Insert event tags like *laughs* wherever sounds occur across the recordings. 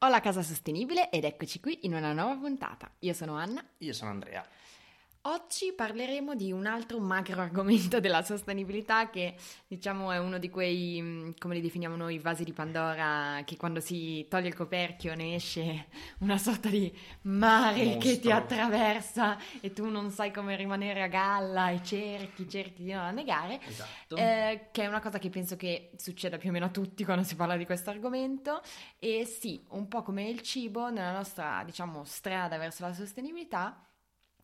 Ho la casa sostenibile ed eccoci qui in una nuova puntata. Io sono Anna. Io sono Andrea. Oggi parleremo di un altro macro argomento della sostenibilità che diciamo è uno di quei, mm, come li definiamo noi, vasi di Pandora che quando si toglie il coperchio ne esce una sorta di mare Mostro. che ti attraversa e tu non sai come rimanere a galla e cerchi, cerchi di non annegare. Esatto. Eh, che è una cosa che penso che succeda più o meno a tutti quando si parla di questo argomento e sì, un po' come il cibo nella nostra, diciamo, strada verso la sostenibilità,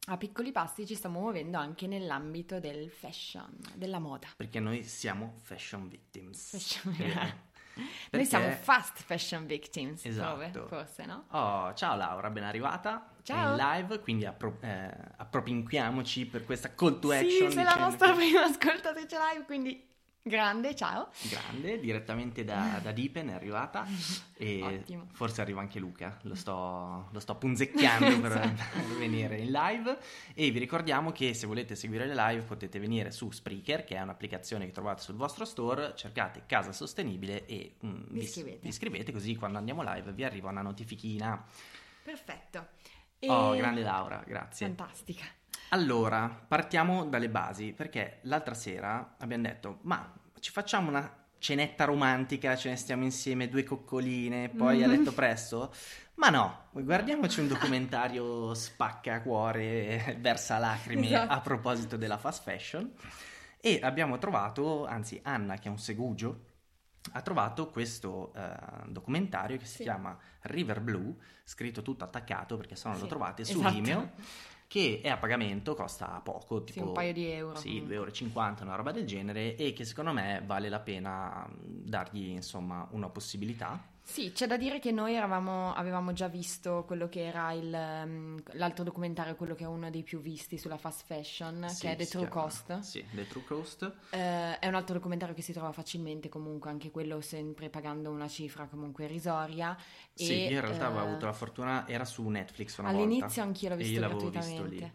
a piccoli passi ci stiamo muovendo anche nell'ambito del fashion, della moda. Perché noi siamo fashion victims. Fashion- Eh, Noi perché- siamo fast fashion victims, Esatto. prove, forse, no? Oh, ciao Laura, ben arrivata. Ciao. In live, quindi appro- eh, appropinquiamoci per questa call to Sì, action. sei la nostra prima ascoltatrice live, quindi grande, ciao. Grande, direttamente da, da Dipen è arrivata *laughs* e Ottimo. forse arriva anche Luca, lo sto, lo sto punzecchiando *laughs* per, per *laughs* venire in live e vi ricordiamo che se volete seguire le live potete venire su Spreaker che è un'applicazione che trovate sul vostro store, cercate Casa Sostenibile e mm, Vi iscrivete. vi iscrivete così quando andiamo live vi arriva una notifichina. Perfetto. Oh, E- grande Laura, grazie. Fantastica. Allora, partiamo dalle basi, perché l'altra sera abbiamo detto, ma ci facciamo una cenetta romantica, ce ne stiamo insieme, due coccoline, poi a Mhm. letto presto? Ma no, guardiamoci un documentario spacca cuore, versa lacrime Esatto. a proposito della fast fashion e abbiamo trovato, anzi Anna che è un segugio, ha trovato questo eh, documentario che si Sì. chiama River Blue, scritto tutto attaccato perché se no lo Sì, trovate su esatto. Vimeo che è a pagamento, costa poco, Sì, tipo un paio di euro. sì, comunque. 2,50 euro, una roba del genere, e che secondo me vale la pena mh, dargli insomma una possibilità. Sì, c'è da dire che noi eravamo- avevamo già visto quello che era il, ehm, l'altro documentario, quello che è uno dei più visti sulla fast fashion, Sì, che è The True chiama- Cost. Sì, The True Cost. Eh, è un altro documentario che si trova facilmente comunque, anche quello sempre pagando una cifra comunque irrisoria. Sì, e, io in realtà avevo eh, avuto la fortuna, era su Netflix una All'inizio volta. anch'io l'ho visto gratuitamente. visto lì.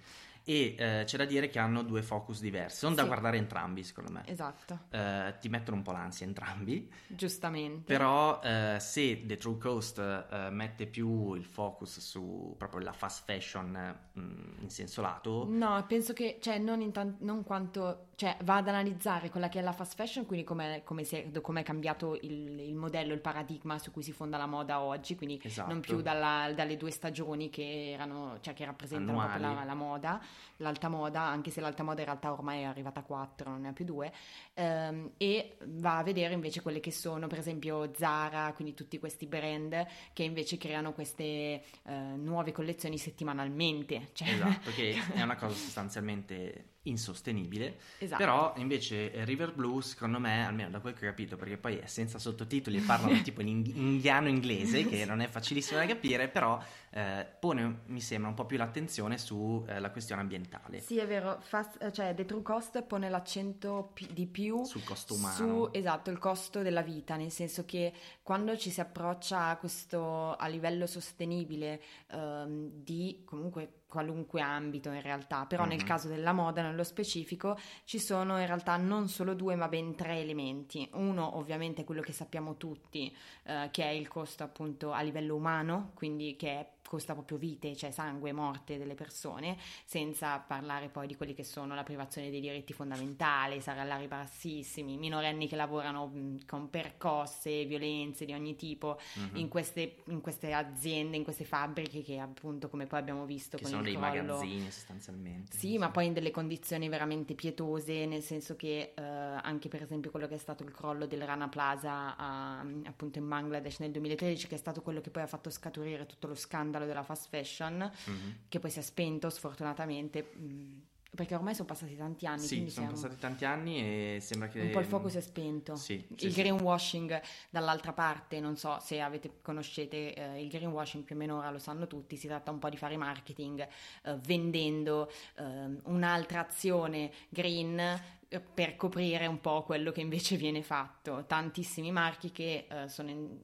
E eh, c'è da dire che hanno due focus diversi, sono da Sì. guardare entrambi secondo me. Esatto, Eh, ti mettono un po' l'ansia entrambi, giustamente. Però eh, se The True Coast eh, mette più il focus su proprio la fast fashion mh, in senso lato, No, penso che, cioè, non, in tan- non quanto, cioè, va ad analizzare quella che è la fast fashion, quindi come è cambiato il, il modello, il paradigma su cui si fonda la moda oggi, quindi Esatto. non più dalla- dalle due stagioni che erano, cioè, che rappresentano la, la moda, l'alta moda, anche se l'alta moda in realtà ormai è arrivata a 4, non ne ha più due, ehm, e va a vedere invece quelle che sono, per esempio, Zara, quindi tutti questi brand che invece creano queste eh, nuove collezioni settimanalmente. Cioè, esatto, che *laughs* è una cosa sostanzialmente insostenibile, Esatto. però invece eh, River Blue secondo me, almeno da quel che ho capito, perché poi è senza sottotitoli e parlano *laughs* tipo in ing- indiano-inglese, che non è facilissimo da capire, però eh, pone, mi sembra, un po' più l'attenzione sulla questione ambientale, Sì, è vero, Fast- cioè The True Cost pone l'accento pi- di più sul costo umano. su, esatto, il costo della vita, nel senso che quando ci si approccia a questo a livello sostenibile ehm, di comunque qualunque ambito in realtà, però nel Mhm. caso della moda nello specifico ci sono in realtà non solo due ma ben tre elementi. Uno ovviamente quello che sappiamo tutti, eh, che è il costo appunto a livello umano, quindi che è- costa proprio vite, cioè sangue, morte delle persone, senza parlare poi di quelli che sono la privazione dei diritti fondamentali, salari bassissimi, minorenni che lavorano con percosse, violenze di ogni tipo Mhm. in, queste, in queste aziende, in queste fabbriche che appunto come poi abbiamo visto che con sono dei crollo. magazzini sostanzialmente. Sì, ma poi in delle condizioni veramente pietose, nel senso che eh, anche per esempio quello che è stato il crollo del Rana Plaza a- appunto in Bangladesh nel 2013, che è stato quello che poi ha fatto scaturire tutto lo scandalo della fast fashion, Mhm. che poi si è spento sfortunatamente, mh, perché ormai sono passati tanti anni, Sì, sono passati tanti anni e sembra che... un po' il fuoco si è spento. Sì, sì, il greenwashing dall'altra parte, non so se avete, conoscete eh, il greenwashing, più o meno ora lo sanno tutti, si tratta un po' di fare marketing eh, vendendo ehm, un'altra azione green eh, per coprire un po' quello che invece viene fatto. Tantissimi marchi che eh, sono in-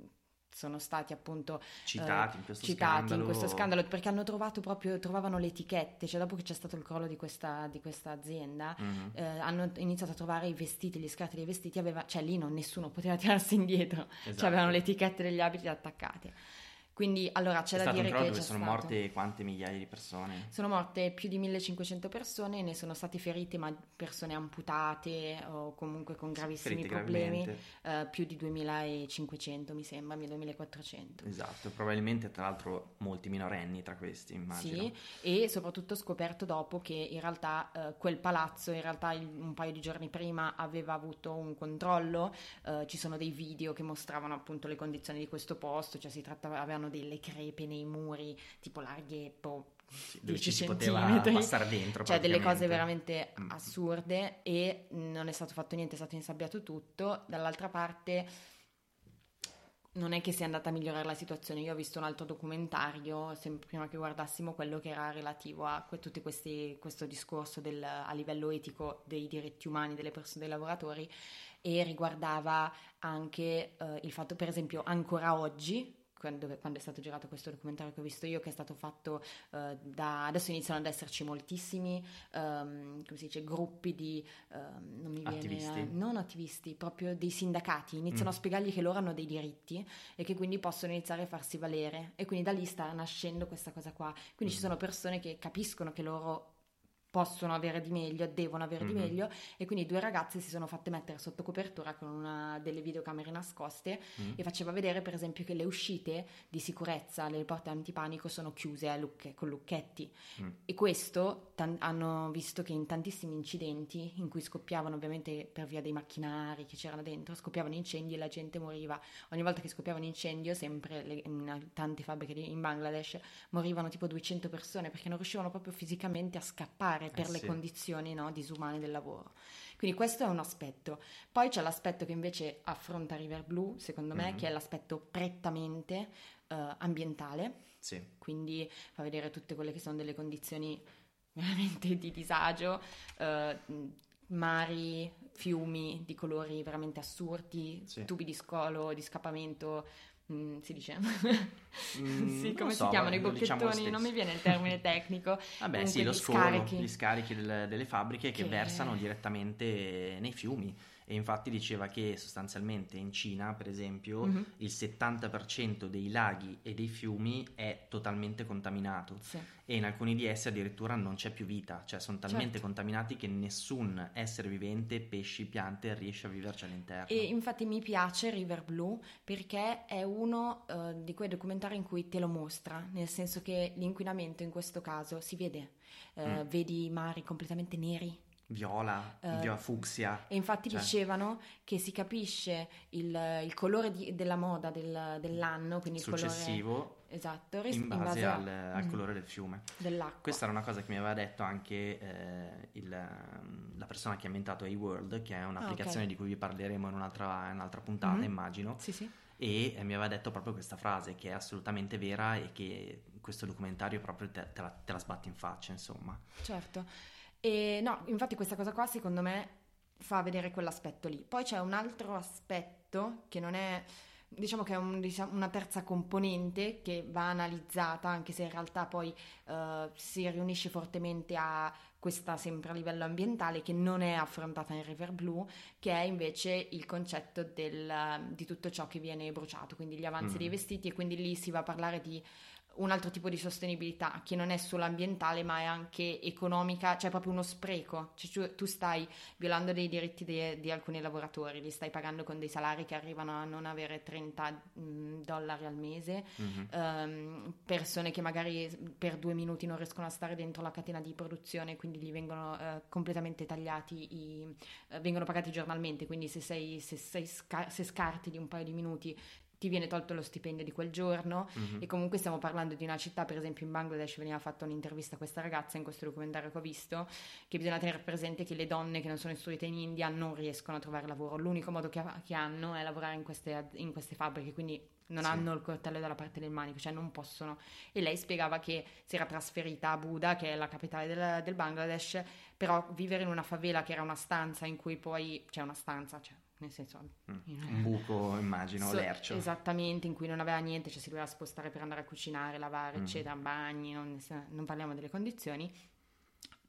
sono stati appunto citati eh, in questo citati scandalo. in questo scandalo perché hanno trovato proprio, trovavano le etichette, cioè dopo che c'è stato il crollo di questa, di questa azienda, Mhm. eh, hanno iniziato a trovare i vestiti, gli scarti dei vestiti, aveva, cioè lì non, nessuno poteva *laughs* tirarsi indietro, Esatto. cioè avevano le etichette degli abiti attaccate. Quindi allora c'è È da dire che dove c'è sono stato- morte quante migliaia di persone? Sono morte più di 1500 persone, ne sono state ferite, ma persone amputate o comunque con gravissimi Ferite problemi, eh, più di 2500 mi sembra, 2400. Esatto, probabilmente tra l'altro molti minorenni tra questi, immagino. Sì, e soprattutto scoperto dopo che in realtà eh, quel palazzo, in realtà il- un paio di giorni prima aveva avuto un controllo, eh, ci sono dei video che mostravano appunto le condizioni di questo posto, cioè si trattava, avevano delle crepe nei muri, tipo larghe, boh, Sì, dove 10 ci si poteva passare dentro. Cioè delle cose veramente Mm. assurde e non è stato fatto niente, è stato insabbiato tutto. Dall'altra parte non è che sia andata a migliorare la situazione. Io ho visto un altro documentario, sem- prima che guardassimo quello che era relativo a que- questi, questo discorso del- a livello etico dei diritti umani delle persone, dei lavoratori e riguardava anche eh, il fatto, per esempio, ancora oggi, quando, quando è stato girato questo documentario che ho visto io, che è stato fatto eh, da... Adesso iniziano ad esserci moltissimi, ehm, come si dice, gruppi di... ehm, non mi viene... Attivisti? eh, non attivisti, proprio dei sindacati, iniziano Mm. a spiegargli che loro hanno dei diritti e che quindi possono iniziare a farsi valere e quindi da lì sta nascendo questa cosa qua. Quindi ci Mm. sono persone che capiscono che loro possono avere di meglio, devono avere di Mhm. meglio e quindi due ragazze si sono fatte mettere sotto copertura con una delle videocamere nascoste Mm. e faceva vedere per esempio che le uscite di sicurezza, le porte antipanico sono chiuse a lucche, con lucchetti Mm. e questo tan- hanno visto che in tantissimi incidenti in cui scoppiavano ovviamente per via dei macchinari che c'erano dentro, scoppiavano incendi e la gente moriva. Ogni volta che scoppiava un incendio, sempre le- in tante fabbriche di- in Bangladesh, morivano tipo 200 persone perché non riuscivano proprio fisicamente a scappare per Eh le sì. condizioni no, disumane del lavoro. Quindi questo è un aspetto. Poi c'è l'aspetto che invece affronta River Blue, secondo me, Mhm. che è l'aspetto prettamente eh, ambientale Sì. quindi fa vedere tutte quelle che sono delle condizioni *laughs* veramente di disagio, eh, mari, fiumi di colori veramente assurdi, Sì. tubi di scolo, di scappamento, mm, si dice? *laughs* Mm, sì, non come so, si chiamano i diciamo bocchettoni? non stesso. mi viene il termine *laughs* tecnico. Vabbè, Comunque sì, lo scolo, scarichi. gli scarichi del- delle fabbriche che, Che- versano direttamente nei fiumi. E infatti diceva che sostanzialmente in Cina, per esempio, Mhm. il 70% dei laghi e dei fiumi è totalmente contaminato Sì. e in alcuni di essi addirittura non c'è più vita, cioè sono talmente Certo. contaminati che nessun essere vivente, pesci, piante riesce a viverci all'interno. E infatti mi piace River Blue perché è uno eh, di quei documentari in cui te lo mostra, nel senso che l'inquinamento in questo caso si vede, Eh, Mm. vedi i mari completamente neri. Viola, Eh, viola fucsia. E infatti Cioè- dicevano che si capisce il, il colore di- della moda del- dell'anno, quindi il colore successivo esatto, ris- in base, al, al mm, colore del fiume. dell'acqua. Questa era una cosa che mi aveva detto anche eh, il- la persona che ha inventato A-World, che è un'applicazione Ah, ok. di cui vi parleremo in un'altra, in un'altra puntata, Mhm. immagino, Sì, sì. e eh, mi aveva detto proprio questa frase che è assolutamente vera e che questo documentario proprio te, te la, te la sbatte in faccia, insomma. Certo. E no, infatti questa cosa qua secondo me fa vedere quell'aspetto lì. Poi c'è un altro aspetto che non è, diciamo che è un- diciamo, una terza componente che va analizzata, anche se in realtà poi eh, si riunisce fortemente a questa sempre a livello ambientale che non è affrontata in River Blue, che è invece il concetto del, di tutto ciò che viene bruciato, quindi gli avanzi Mm. dei vestiti e quindi lì si va a parlare di un altro tipo di sostenibilità che non è solo ambientale ma è anche economica, cioè proprio uno spreco, cioè tu, stai violando dei diritti de- di alcuni lavoratori, li stai pagando con dei salari che arrivano a non avere 30 mh, dollari al mese, Mhm. ehm, persone che magari per due minuti non riescono a stare dentro la catena di produzione, quindi gli vengono eh, completamente tagliati, i, eh, vengono pagati giornalmente, quindi se, sei, se, sei sca- se scarti di un paio di minuti ti viene tolto lo stipendio di quel giorno Mhm. e comunque stiamo parlando di una città, per esempio in Bangladesh veniva fatta un'intervista a questa ragazza in questo documentario che ho visto, che bisogna tenere presente che le donne che non sono istruite in India non riescono a trovare lavoro, l'unico modo che, che hanno è lavorare in queste, in queste fabbriche, quindi non Sì. hanno il coltello dalla parte del manico, cioè non possono. E lei spiegava che si era trasferita a Buda, che è la capitale del, del Bangladesh, però vivere in una favela che era una stanza in cui poi c'è una stanza, cioè nel senso Mm. Un buco, immagino, So- lercio. Esattamente, in cui non aveva niente, cioè si doveva spostare per andare a cucinare, lavare, Mhm. eccetera, bagni, non, non parliamo delle condizioni.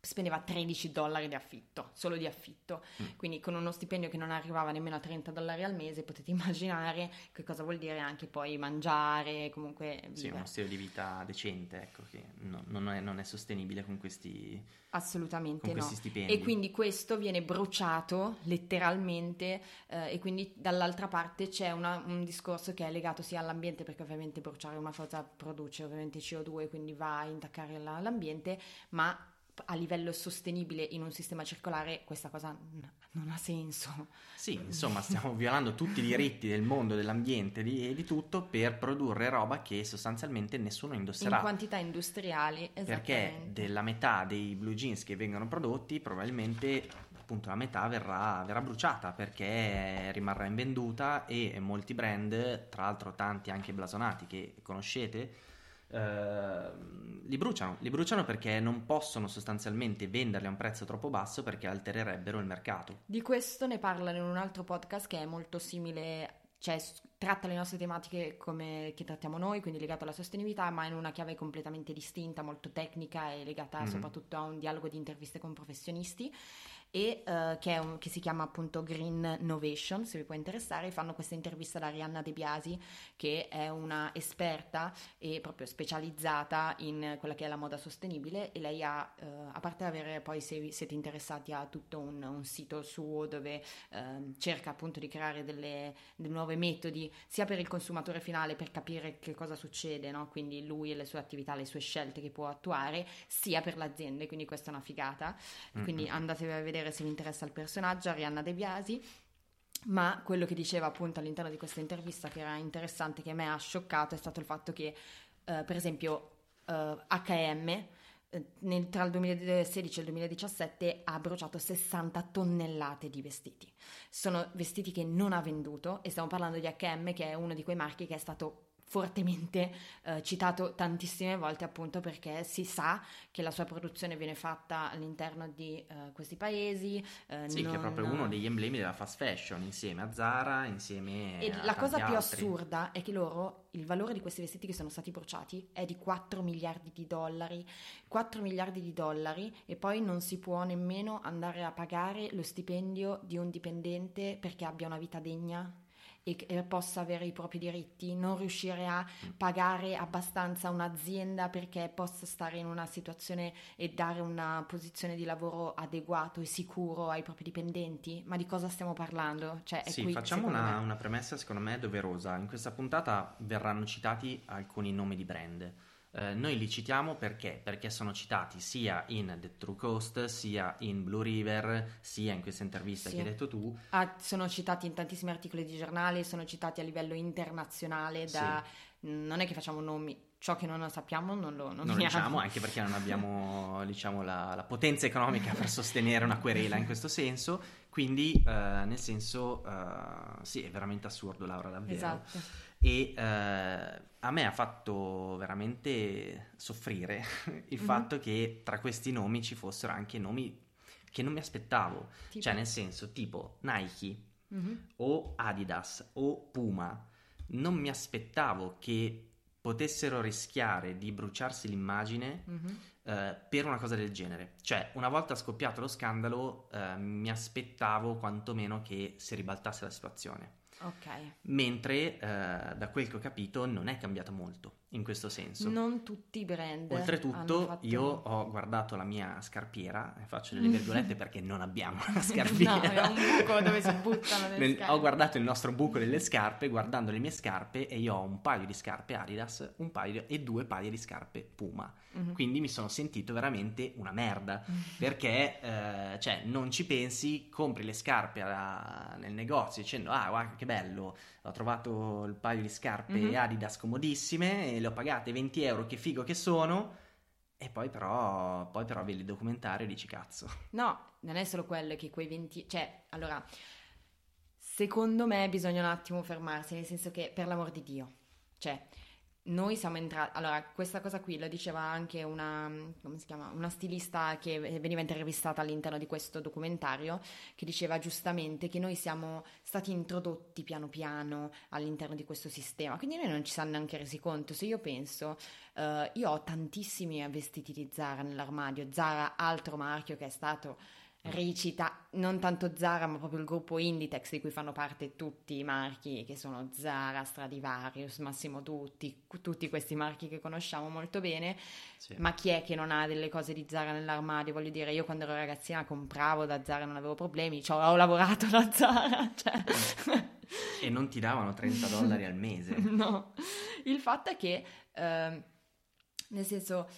Spendeva 13 dollari di affitto, solo di affitto, mm. quindi con uno stipendio che non arrivava nemmeno a 30 dollari al mese potete *laughs* immaginare che cosa vuol dire anche poi mangiare, comunque... Vivere. Sì, uno stile di vita decente, ecco, che no, non, è, non, è, sostenibile con questi... Assolutamente con no. Questi stipendi. E quindi questo viene bruciato letteralmente eh, e quindi dall'altra parte c'è una, un discorso che è legato sia all'ambiente perché ovviamente bruciare una cosa produce ovviamente CO2 quindi va a intaccare la, l'ambiente ma a livello sostenibile in un sistema circolare questa cosa non ha senso. Sì, insomma, stiamo violando tutti i diritti del mondo, dell'ambiente e di tutto per produrre roba che sostanzialmente nessuno indosserà. In quantità industriali, Perché della metà dei blue jeans che vengono prodotti, probabilmente appunto la metà verrà, verrà bruciata perché rimarrà invenduta e molti brand, tra l'altro tanti anche blasonati che conoscete, Ehm, li bruciano, li bruciano perché non possono sostanzialmente venderli a un prezzo troppo basso perché altererebbero il mercato. Di questo ne parlano in un altro podcast che è molto simile, cioè tratta le nostre tematiche come che trattiamo noi, quindi legato alla sostenibilità, ma in una chiave completamente distinta, molto tecnica e legata mm-hmm. soprattutto a un dialogo di interviste con professionisti e uh, che, un, che, si chiama appunto Green Novation, se vi può interessare, fanno questa intervista ad Arianna De Biasi, che è una esperta e proprio specializzata in quella che è la moda sostenibile e lei ha, uh, a parte avere poi se siete interessati, ha tutto un, un sito suo dove uh, cerca appunto di creare delle, dei nuovi metodi sia per il consumatore finale per capire che cosa succede, no? quindi lui e le sue attività, le sue scelte che può attuare, sia per l'azienda, quindi questa è una figata, quindi mm-hmm. andatevi a vedere vedere se vi interessa il personaggio, Arianna De Biasi. Ma quello che diceva appunto all'interno di questa intervista che era interessante, che a me ha scioccato, è stato il fatto che, eh, per esempio, eh, HM nel, tra il 2016 e il 2017 ha bruciato 60 tonnellate di vestiti. Sono vestiti che non ha venduto e stiamo parlando di HM che è uno di quei marchi che è stato fortemente eh, citato tantissime volte appunto perché si sa che la sua produzione viene fatta all'interno di uh, questi paesi. Uh, sì, non... che è proprio uno degli emblemi della fast fashion insieme a Zara, insieme e a la cosa più altri. assurda è che loro, il valore di questi vestiti che sono stati bruciati è di 4 miliardi di dollari, 4 miliardi di dollari e poi non si può nemmeno andare a pagare lo stipendio di un dipendente perché abbia una vita degna e possa avere i propri diritti, non riuscire a pagare abbastanza un'azienda perché possa stare in una situazione e dare una posizione di lavoro adeguato e sicuro ai propri dipendenti? Ma di cosa stiamo parlando? Cioè, sì, qui, facciamo una, una premessa secondo me doverosa. In questa puntata verranno citati alcuni nomi di brand. Eh, noi li citiamo perché? Perché sono citati sia in The True Coast, sia in Blue River, sia in questa intervista sì. che hai detto tu. Ah, sono citati in tantissimi articoli di giornali, sono citati a livello internazionale da... Sì. Non è che facciamo nomi, ciò che non sappiamo non lo nominiamo. Non diciamo, anche perché non abbiamo *laughs* diciamo, la, la, potenza economica per sostenere una querela in questo senso, quindi uh, nel senso uh, sì, è veramente assurdo Laura, davvero. Esatto e eh, a me ha fatto veramente soffrire *laughs* il mm-hmm. fatto che tra questi nomi ci fossero anche nomi che non mi aspettavo, tipo? cioè nel senso tipo Nike mm-hmm. o Adidas o Puma, non mi aspettavo che potessero rischiare di bruciarsi l'immagine mm-hmm. eh, per una cosa del genere. Cioè, una volta scoppiato lo scandalo, eh, mi aspettavo quantomeno che si ribaltasse la situazione. Ok. Mentre eh, da quel che ho capito non è cambiato molto in questo senso. Non tutti i brand. Oltretutto, fatto... io ho guardato la mia scarpiera, faccio delle *laughs* virgolette perché non abbiamo una scarpiera. no, è un buco dove si buttano le *laughs* Nel, scarpe. Ho guardato il nostro buco delle scarpe, guardando le mie scarpe, e io ho un paio di scarpe Adidas un paio, e due paia di scarpe Puma. Mm-hmm. Quindi mi sono sentito veramente una merda mm-hmm. *laughs* perché eh, cioè, non ci pensi, compri le scarpe alla, nel negozio dicendo ah guarda che bello, ho trovato il paio di scarpe mm-hmm. Adidas comodissime e le ho pagate 20 euro, che figo che sono. E poi però, poi però vedi il documentario e dici cazzo. No, non è solo quello che quei 20... Cioè, allora, secondo me bisogna un attimo fermarsi, nel senso che per l'amor di Dio, cioè, noi siamo entrati, allora questa cosa qui la diceva anche una, una stilista che veniva intervistata all'interno di questo documentario, che diceva giustamente che noi siamo stati introdotti piano piano all'interno di questo sistema, quindi noi non ci siamo neanche resi conto, se io penso, uh, io ho tantissimi vestiti di Zara nell'armadio, Zara altro marchio che è stato Ricita, non tanto Zara, ma proprio il gruppo Inditex di cui fanno parte tutti i marchi che sono Zara, Stradivarius, Massimo Dutti, tutti questi marchi che conosciamo molto bene. Sì. Ma chi è che non ha delle cose di Zara nell'armadio? Voglio dire, io quando ero ragazzina compravo da Zara, non avevo problemi, cioè, ho lavorato da Zara. *laughs* Cioè. e non ti davano 30 dollari al mese. *laughs* No, il fatto è che, eh, nel senso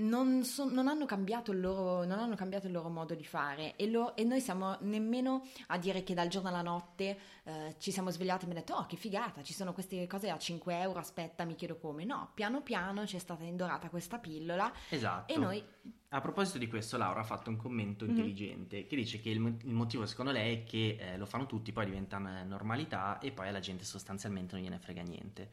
non, so, non, hanno loro, non, hanno cambiato il loro, modo di fare. E, lo, e, noi siamo nemmeno a dire che dal giorno alla notte eh, ci siamo svegliati e mi hanno detto oh che figata ci sono queste cose a 5 euro aspetta mi chiedo come. No piano piano ci è stata indorata questa pillola esatto. e noi a proposito di questo Laura ha fatto un commento mm-hmm. intelligente che dice che il, il, motivo secondo lei è che eh, lo fanno tutti poi diventa normalità e poi alla gente sostanzialmente non gliene frega niente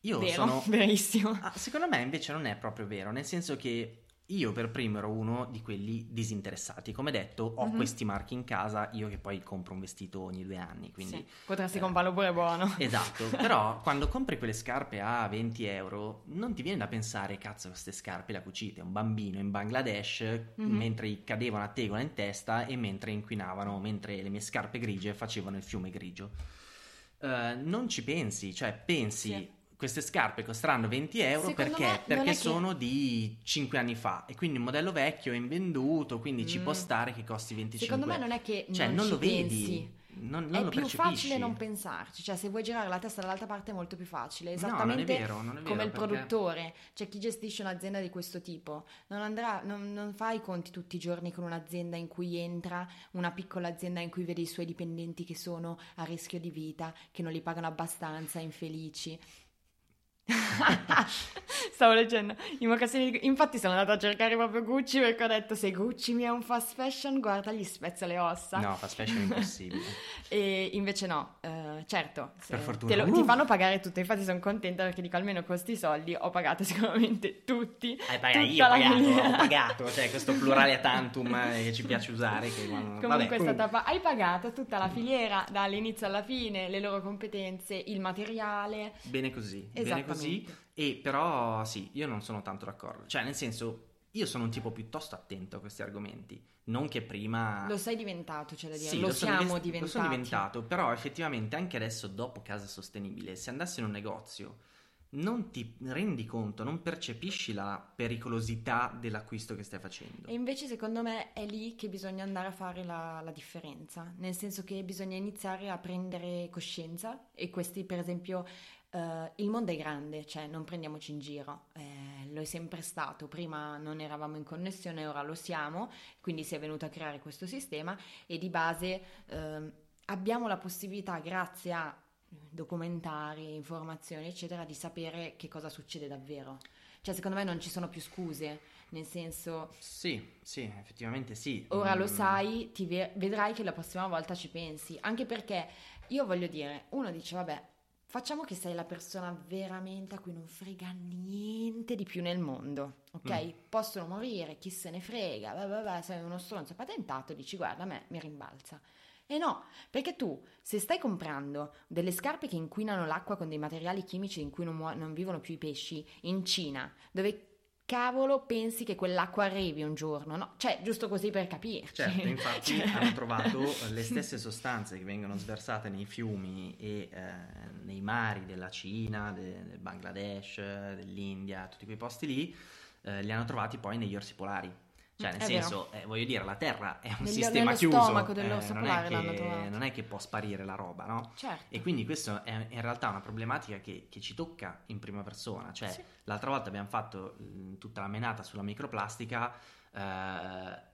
io Vero, sono... *laughs* verissimo. Ah, secondo me invece non è proprio vero, nel senso che io per primo ero uno di quelli disinteressati. Come detto, ho mm-hmm. questi marchi in casa, io che poi compro un vestito ogni due anni. Quindi, sì, potresti eh, comprarlo pure buono. *laughs* Esatto, però *laughs* quando compri quelle scarpe a 20 euro, non ti viene da pensare, cazzo, queste scarpe le ha cucite un bambino in Bangladesh mm-hmm. mentre cadevano a tegola in testa e mentre inquinavano, mentre le mie scarpe grigie facevano il fiume grigio. Uh, non ci pensi, cioè pensi... Sì queste scarpe costeranno 20 euro Secondo perché, perché sono che... di 5 anni fa e quindi un modello vecchio è invenduto, quindi mm. ci può mm. stare che costi 25 Secondo me non è che cioè, non, non lo pensi. vedi. Non, non è più facile non pensarci, cioè se vuoi girare la testa dall'altra parte è molto più facile, esattamente no, vero, vero, come il perché... produttore, cioè chi gestisce un'azienda di questo tipo, non, andrà, non, non fa i conti tutti i giorni con un'azienda in cui entra, una piccola azienda in cui vede i suoi dipendenti che sono a rischio di vita, che non li pagano abbastanza, infelici *laughs* Stavo leggendo i mocassini. Di... Infatti, sono andata a cercare proprio Gucci perché ho detto: Se Gucci mi è un fast fashion, guarda, gli spezza le ossa. No, fast fashion è impossibile. *laughs* e invece no, uh, certo. Per fortuna. Lo, uh. Ti fanno pagare tutto. Infatti, sono contenta perché dico almeno con questi soldi ho pagato *laughs* sicuramente tutti. Hai pagato, io ho pagato, ho pagato, cioè questo plurale a tantum eh, che ci piace usare. Che, Comunque, vabbè, è stata pa- hai pagato tutta la filiera dall'inizio alla fine, le loro competenze, il materiale. Bene così. Bene così così, e però sì, io non sono tanto d'accordo. Cioè, nel senso, io sono un tipo piuttosto attento a questi argomenti. Non che prima. Lo sei diventato, c'è da dire. Sì, lo, lo siamo diventati. Lo sono diventato, però effettivamente anche adesso, dopo Casa Sostenibile, se andassi in un negozio, non ti rendi conto, non percepisci la pericolosità dell'acquisto che stai facendo. E invece, secondo me, è lì che bisogna andare a fare la, la differenza. Nel senso che bisogna iniziare a prendere coscienza. E questi, per esempio, Uh, il mondo è grande, cioè non prendiamoci in giro, eh, lo è sempre stato, prima non eravamo in connessione, ora lo siamo, quindi si è venuto a creare questo sistema e di base uh, abbiamo la possibilità, grazie a documentari, informazioni, eccetera, di sapere che cosa succede davvero. Cioè, secondo me non ci sono più scuse, nel senso... Sì, sì, effettivamente sì. Ora mm. lo sai, ti ve- vedrai che la prossima volta ci pensi, anche perché io voglio dire, uno dice, vabbè, Facciamo che sei la persona veramente a cui non frega niente di più nel mondo, ok? Mm. Possono morire, chi se ne frega, blah blah blah, sei uno stronzo patentato, dici guarda a me mi rimbalza. E no, perché tu se stai comprando delle scarpe che inquinano l'acqua con dei materiali chimici in cui non, mu- non vivono più i pesci in Cina, dove cavolo pensi che quell'acqua arrivi un giorno, no? Cioè, giusto così per capirci. Certo, *laughs* infatti cioè... hanno trovato *laughs* le stesse sostanze che vengono sversate nei fiumi e eh, nei mari della Cina, de- del Bangladesh, dell'India, tutti quei posti lì, eh, li hanno trovati poi negli orsi polari. Cioè, nel è senso, eh, voglio dire, la Terra è un Negli, sistema chiuso. stomaco dell'orso eh, non, è che, non è che può sparire la roba, no? Certo. E quindi questa è in realtà una problematica che, che ci tocca in prima persona. Cioè, sì. l'altra volta abbiamo fatto mh, tutta la menata sulla microplastica. Eh,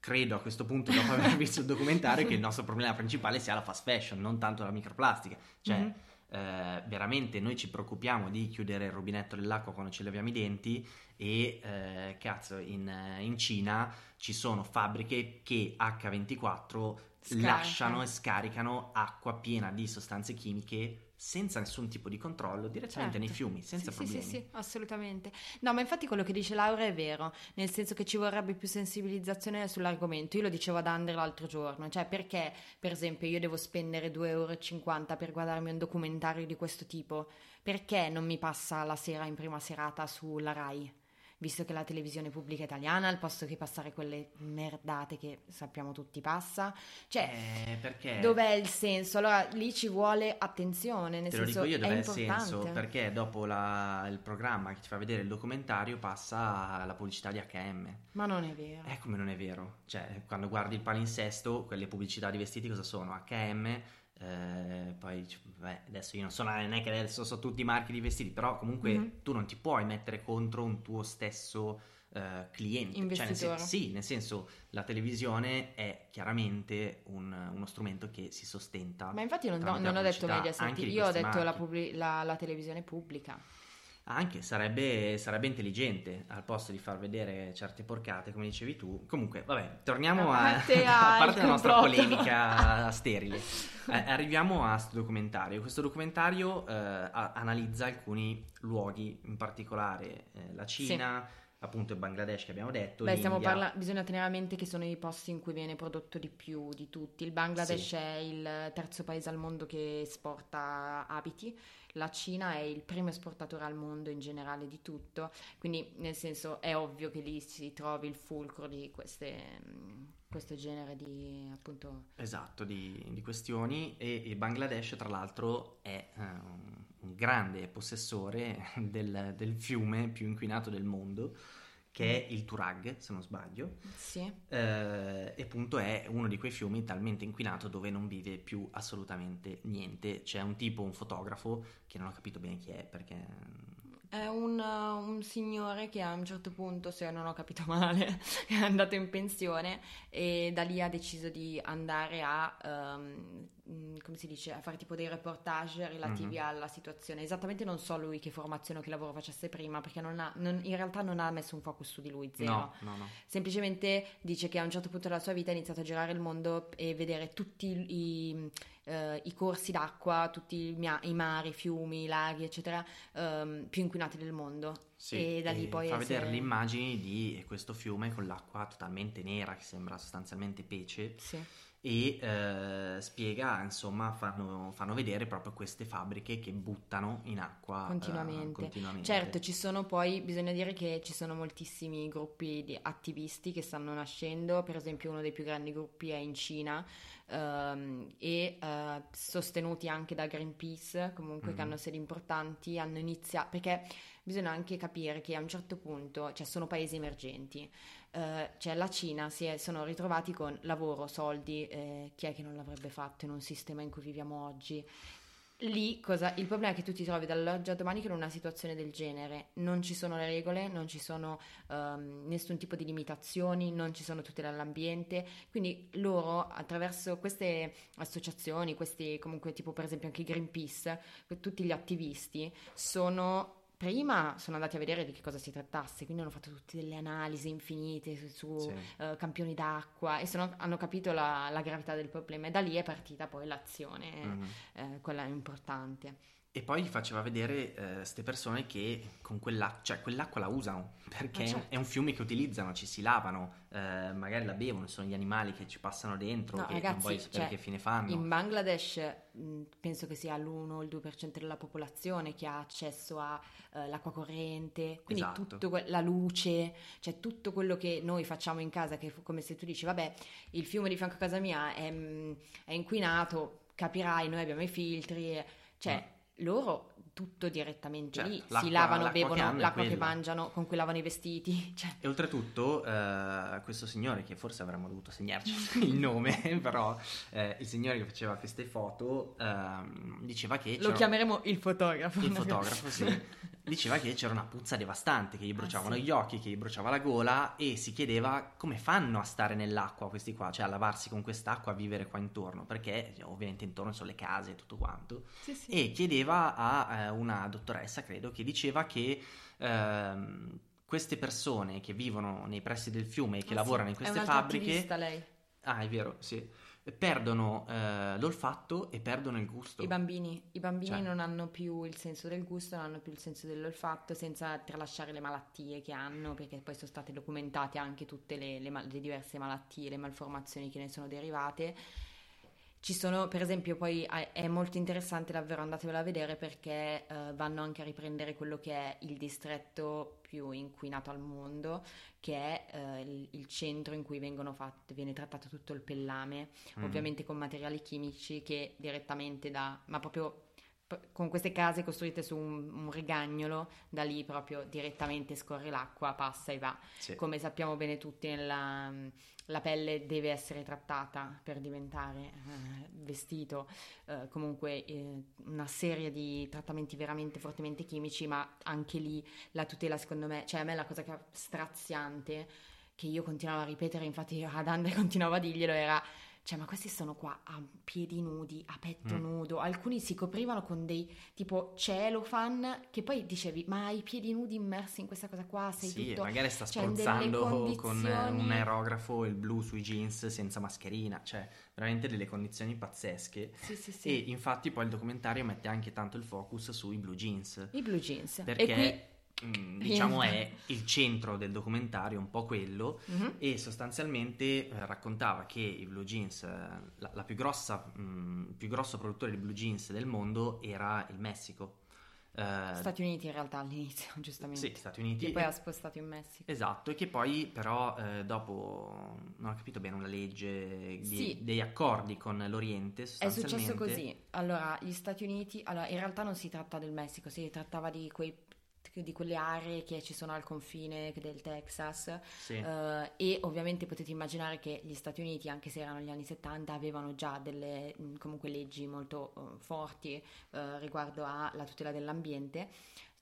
credo a questo punto, *laughs* dopo aver visto il documentario, che il nostro problema principale sia la fast fashion, non tanto la microplastica. Cioè, mm-hmm. Eh, veramente noi ci preoccupiamo di chiudere il rubinetto dell'acqua quando ci laviamo i denti e eh, cazzo in, in, Cina ci sono fabbriche che H24 Scarica. lasciano e scaricano acqua piena di sostanze chimiche senza nessun tipo di controllo direttamente Certo. nei fiumi, senza sì, problemi. Sì, sì, sì, assolutamente. No, ma infatti quello che dice Laura è vero, nel senso che ci vorrebbe più sensibilizzazione sull'argomento. Io lo dicevo ad Andre l'altro giorno, cioè perché, per esempio, io devo spendere 2,50 euro per guardarmi un documentario di questo tipo? Perché non mi passa la sera in prima serata sulla Rai? Visto che la televisione pubblica italiana, al posto che passare quelle merdate che sappiamo tutti passa, cioè Eh, perché dov'è il senso? Allora lì ci vuole attenzione, nel Te lo senso dico io è dov'è il senso, perché dopo la- il programma che ti fa vedere il documentario passa la pubblicità di H&M. Ma non è vero. Eh, come non è vero? Cioè, quando guardi il palinsesto, quelle pubblicità di vestiti cosa sono? H&M, eh, poi vabbè, adesso io non so, non è che adesso so tutti i marchi di vestiti, però comunque Mhm. tu non ti puoi mettere contro un tuo stesso eh, cliente. Cioè, nel sen- sì, nel senso, la televisione è chiaramente un- uno strumento che si sostenta. Ma infatti non, non ho detto di io ho detto la, pubblic- la- la televisione pubblica. Anche sarebbe, sarebbe intelligente al posto di far vedere certe porcate, come dicevi tu. Comunque, vabbè, torniamo A a, parte *laughs* a parte la nostra polemica *laughs* sterile. Eh, arriviamo a questo documentario. Questo documentario eh, a- analizza alcuni luoghi, in particolare eh, la Cina, appunto il Bangladesh che abbiamo detto. Beh, parla- bisogna tenere a mente che sono i posti in cui viene prodotto di più di tutti. Il Bangladesh Sì. è il terzo paese al mondo che esporta abiti, la Cina è il primo esportatore al mondo in generale di tutto, quindi nel senso è ovvio che lì si trovi il fulcro di queste, mh, questo genere di appunto... Esatto, di, di questioni e il Bangladesh tra l'altro è eh, un grande possessore *laughs* del, del fiume più inquinato del mondo che è il Turag, se non sbaglio, Sì. eh, e appunto è uno di quei fiumi talmente inquinato dove non vive più assolutamente niente. C'è un tipo, un fotografo, che non ho capito bene chi è perché... È un, uh, un signore che a un certo punto, se non ho capito male, *laughs* è andato in pensione e da lì ha deciso di andare a, mm, come si dice, a fare tipo dei reportage relativi Mhm. alla situazione. Esattamente non so lui che formazione o che lavoro facesse prima, perché non ha- non- in realtà non ha messo un focus su di lui, zero. No, no, no. Semplicemente dice che a un certo punto della sua vita ha iniziato a girare il mondo e vedere tutti i, eh, i corsi d'acqua, tutti i, mia- i mari, i fiumi, i laghi, eccetera, ehm, più inquinati del mondo. Sì, e da lì poi fa essere- vedere le immagini di questo fiume con l'acqua totalmente nera che sembra sostanzialmente pece Sì. e eh, spiega, insomma, fanno, fanno vedere proprio queste fabbriche che buttano in acqua eh, Continuamente. continuamente. Certo, ci sono poi, bisogna dire che ci sono moltissimi gruppi di attivisti che stanno nascendo, per esempio uno dei più grandi gruppi è in Cina ehm, e eh, sostenuti anche da Greenpeace, comunque che Mhm. hanno sedi importanti, hanno iniziato, perché bisogna anche capire che a un certo punto, cioè sono paesi emergenti, eh, cioè la Cina si è- sono ritrovati con lavoro, soldi, eh, chi è che non l'avrebbe fatto in un sistema in cui viviamo oggi? Lì cosa, il problema è che tu ti trovi dall'oggi al domani con una situazione del genere, non ci sono le regole, non ci sono ehm, nessun tipo di limitazioni, non ci sono tutele all'ambiente, quindi loro attraverso queste associazioni, questi comunque tipo per esempio anche Greenpeace, tutti gli attivisti sono prima sono andati a vedere di che cosa si trattasse, quindi hanno fatto tutte delle analisi infinite su, su, Sì. eh, campioni d'acqua e sono- hanno capito la, la gravità del problema e da lì è partita poi l'azione Mhm. eh, quella importante. E poi gli faceva vedere queste persone che con quell'acqua, cioè quell'acqua la usano, perché un- certo. è un fiume che utilizzano, ci si lavano, eh, magari la bevono, sono gli animali che ci passano dentro, No, che non ragazzi, vuoi sapere cioè, che fine fanno. In Bangladesh mh, penso che sia l'1 o il 2% della popolazione che ha accesso all'acqua corrente, quindi Esatto. tutto que- la luce, cioè tutto quello che noi facciamo in casa, che come se tu dici, vabbè, il fiume di fianco a casa mia è, mh, è inquinato, capirai, noi abbiamo i filtri, cioè loro tutto direttamente Certo, lì, l'acqua- si lavano, l'acqua che bevono hanno è l'acqua che mangiano, con cui lavano i vestiti, *laughs* cioè... E oltretutto, eh, questo signore, che forse avremmo dovuto segnarci *laughs* il nome, *laughs* però eh, il signore che faceva queste foto ehm, diceva che Lo chiameremo il fotografo. il fotografo, sì, diceva che c'era una puzza devastante, che gli bruciavano Ah, sì. gli occhi, che gli bruciava la gola e si chiedeva come fanno a stare nell'acqua questi qua, cioè a lavarsi con quest'acqua, a vivere qua intorno, perché ovviamente intorno sono le case e tutto quanto. Sì, sì. E chiedeva a eh, una dottoressa, credo, che diceva che ehm, queste persone che vivono nei pressi del fiume e che Ah, lavorano in queste fabbriche... lei. Ah, è vero, sì. Perdono eh, l'olfatto e perdono il gusto. I bambini, i bambini Cioè. non hanno più il senso del gusto, non hanno più il senso dell'olfatto, senza tralasciare le malattie che hanno, perché poi sono state documentate anche tutte le, le le diverse malattie, le malformazioni che ne sono derivate. Ci sono, per esempio, poi eh, è molto interessante davvero, andatevelo a vedere perché eh, vanno anche a riprendere quello che è il distretto più inquinato al mondo, che è eh, il, il centro in cui vengono fatte, viene trattato tutto il pellame, Mhm. ovviamente con materiali chimici che direttamente da, ma proprio con queste case costruite su un, un rigagnolo, da lì proprio direttamente scorre l'acqua, passa e va. Sì. Come sappiamo bene tutti, nella, la pelle deve essere trattata per diventare eh, vestito, eh, comunque eh, una serie di trattamenti veramente fortemente chimici, ma anche lì la tutela secondo me, cioè a me la cosa che straziante che io continuavo a ripetere, infatti *laughs* ad Andre continuavo a dirglielo, era cioè, ma questi sono qua a piedi nudi, a petto Mm. nudo. Alcuni si coprivano con dei tipo celofan che poi dicevi, ma hai i piedi nudi immersi in questa cosa qua? Sei Sì, tutto. magari sta cioè, con un aerografo il blu sui jeans senza mascherina, cioè veramente delle condizioni pazzesche. Sì, sì, sì. E infatti poi il documentario mette anche tanto il focus sui blue jeans, I blue jeans. perché. Mm, *laughs* diciamo è il centro del documentario, un po' quello, Mhm. e sostanzialmente eh, raccontava che i blue jeans, eh, la, la più grossa, mm, più grosso produttore di blue jeans del mondo era il Messico. Eh, Stati Uniti in realtà all'inizio, *laughs* giustamente. sì, Stati Uniti. Che poi ha spostato in Messico. Esatto, e che poi però eh, dopo non ho capito bene una legge di- Sì. dei accordi con l'Oriente È successo così. Allora, gli Stati Uniti, allora, in realtà non si tratta del Messico, si trattava di, quei- di quelle aree che ci sono al confine del Texas. Sì. Eh, e ovviamente potete immaginare che gli Stati Uniti, anche se erano gli anni 70, avevano già delle mh, comunque leggi molto eh, forti eh, riguardo alla tutela dell'ambiente.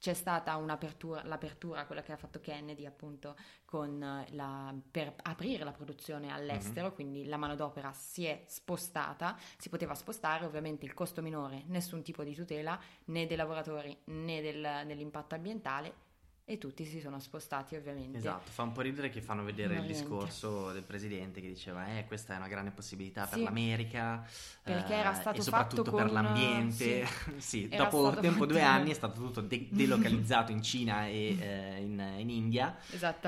C'è stata un'apertura, l'apertura, quella che ha fatto Kennedy appunto con eh, la, per aprire la produzione all'estero, quindi la manodopera si è spostata, si poteva spostare, ovviamente il costo minore, nessun tipo di tutela né dei lavoratori né del- dell'impatto ambientale e tutti si sono spostati ovviamente. Esatto, fa un po' ridere che fanno vedere il Niente. discorso del presidente che diceva eh questa è una grande possibilità per Sì. l'America Perché eh, era stato e soprattutto fatto per con- l'ambiente sì, *laughs* Era dopo tempo due fatto- anni è stato tutto de- *laughs* delocalizzato in Cina e eh, in, in India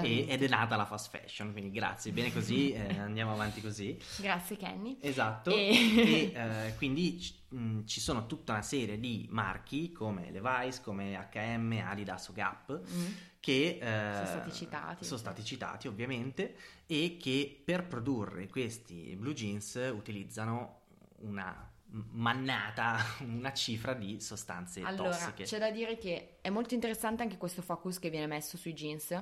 e- ed è nata la fast fashion quindi grazie, bene così eh, andiamo avanti così Grazie Kenny. Esatto, E- e, *laughs* eh, quindi mh, ci sono tutta una serie di marchi come Levi's, come H&M, Adidas o Gap Mm. che eh, Sono stati citati. sono stati citati, ovviamente e che per produrre questi blue jeans utilizzano una mannata, *laughs* una cifra di sostanze Allora, tossiche. c'è da dire che è molto interessante anche questo focus che viene messo sui jeans,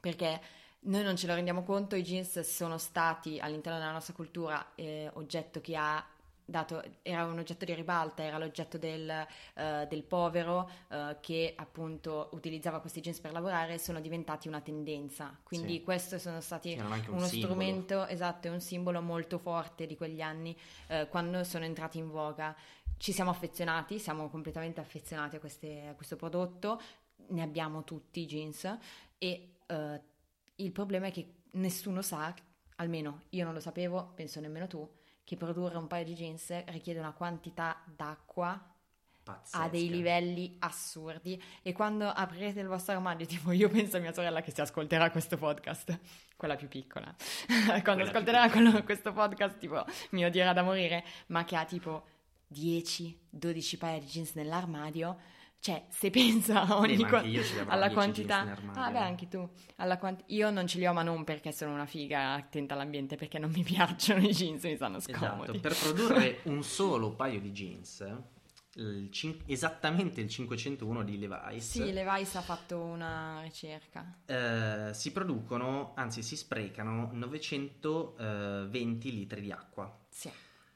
perché noi non ce lo rendiamo conto, i jeans sono stati all'interno della nostra cultura eh, oggetto che ha dato, era un oggetto di ribalta, era l'oggetto del, eh, del povero eh, che appunto utilizzava questi jeans per lavorare, sono diventati una tendenza. Quindi Sì. questi sono stati un uno simbolo. strumento, esatto, è un simbolo molto forte di quegli anni eh, quando sono entrati in voga. Ci siamo affezionati, siamo completamente affezionati a, queste- a questo prodotto, ne abbiamo tutti i jeans e il problema è che nessuno sa, almeno io non lo sapevo, penso nemmeno tu, che produrre un paio di jeans richiede una quantità d'acqua Pazzesca. a dei livelli assurdi. E quando aprirete il vostro armadio, tipo io penso a mia sorella che si ascolterà questo podcast, quella più piccola, *laughs* quando Quella ascolterà quello- questo podcast tipo mi odierà da morire, ma che ha tipo 10-12 paia di jeans nell'armadio, cioè se pensa a ogni Beh, ma qua- anche io ce li avrò alla 10 quantità, ah beh anche tu, alla quanti- io non ce li ho ma non perché sono una figa attenta all'ambiente, perché non mi *laughs* piacciono i jeans, mi stanno scomodi. Esatto, per produrre un solo paio di jeans, il cin- esattamente il 501 di Levi's, Sì, Levi's ha fatto una ricerca. eh, si producono, anzi si sprecano 920 litri di acqua. Sì.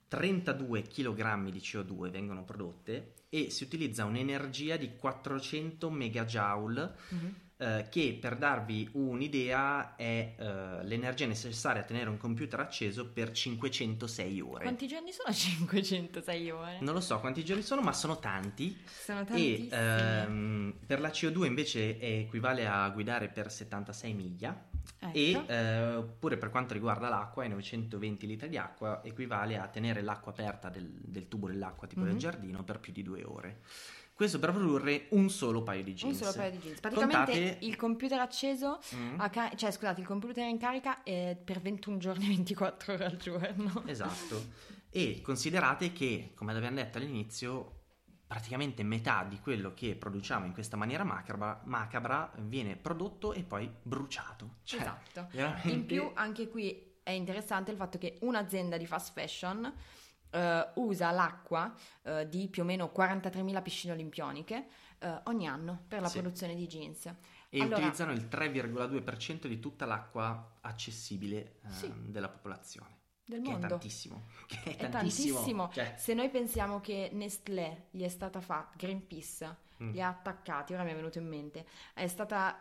32 kg di CO2 vengono prodotte e si utilizza un'energia di 400 megajoule Mhm. eh, che per darvi un'idea è eh, l'energia necessaria a tenere un computer acceso per 506 ore. Quanti giorni sono *laughs* 506 ore? Non lo so quanti giorni sono, ma sono tanti. Sono E tantissimi. ehm, per la CO2 invece equivale a guidare per 76 miglia Ecco. E eh, pure per quanto riguarda l'acqua, i 920 litri di acqua equivale a tenere l'acqua aperta del, del tubo dell'acqua tipo del Mhm. giardino per più di due ore. Questo per produrre un solo paio di Un jeans. solo paio di jeans. Praticamente Contate- il computer acceso, Mm, a ca- cioè scusate, il computer in carica è per 21 giorni, *laughs* 24 ore al giorno. Esatto. E considerate che, come abbiamo detto all'inizio, praticamente metà di quello che produciamo in questa maniera macabra, macabra viene prodotto e poi bruciato. Cioè, Esatto. veramente- In più, anche qui è interessante il fatto che un'azienda di fast fashion eh, usa l'acqua eh, di più o meno 43.000 piscine olimpioniche eh, ogni anno per la Sì. produzione di jeans. E Allora- utilizzano il 3,2% di tutta l'acqua accessibile eh, Sì. della popolazione. Del Che mondo. è tantissimo. Che è, È tantissimo. tantissimo. Cioè, Se noi pensiamo che Nestlé gli è stata fatta, Greenpeace mm, li ha attaccati, ora mi è venuto in mente, è stata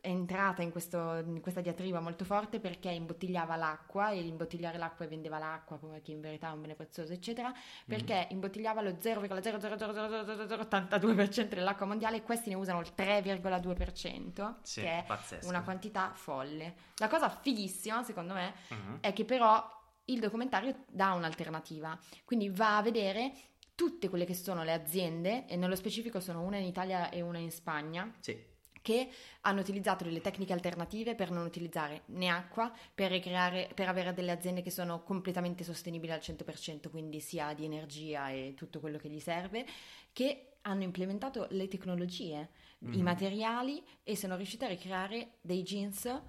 è entrata in, questo- in questa diatriba molto forte perché imbottigliava l'acqua e imbottigliare l'acqua e vendeva l'acqua come che in verità è un bene prezioso eccetera perché imbottigliava lo 0,0000082% dell'acqua mondiale e questi ne usano il 3,2% sì, che è pazzesco. una quantità folle la cosa fighissima secondo me Mhm. è che però il documentario dà un'alternativa, quindi va a vedere tutte quelle che sono le aziende, e nello specifico sono una in Italia e una in Spagna, Sì, che hanno utilizzato delle tecniche alternative per non utilizzare né acqua, per, ricreare, per avere delle aziende che sono completamente sostenibili al 100%, quindi sia di energia e tutto quello che gli serve, che hanno implementato le tecnologie, i Mhm. materiali e sono riusciti a ricreare dei jeans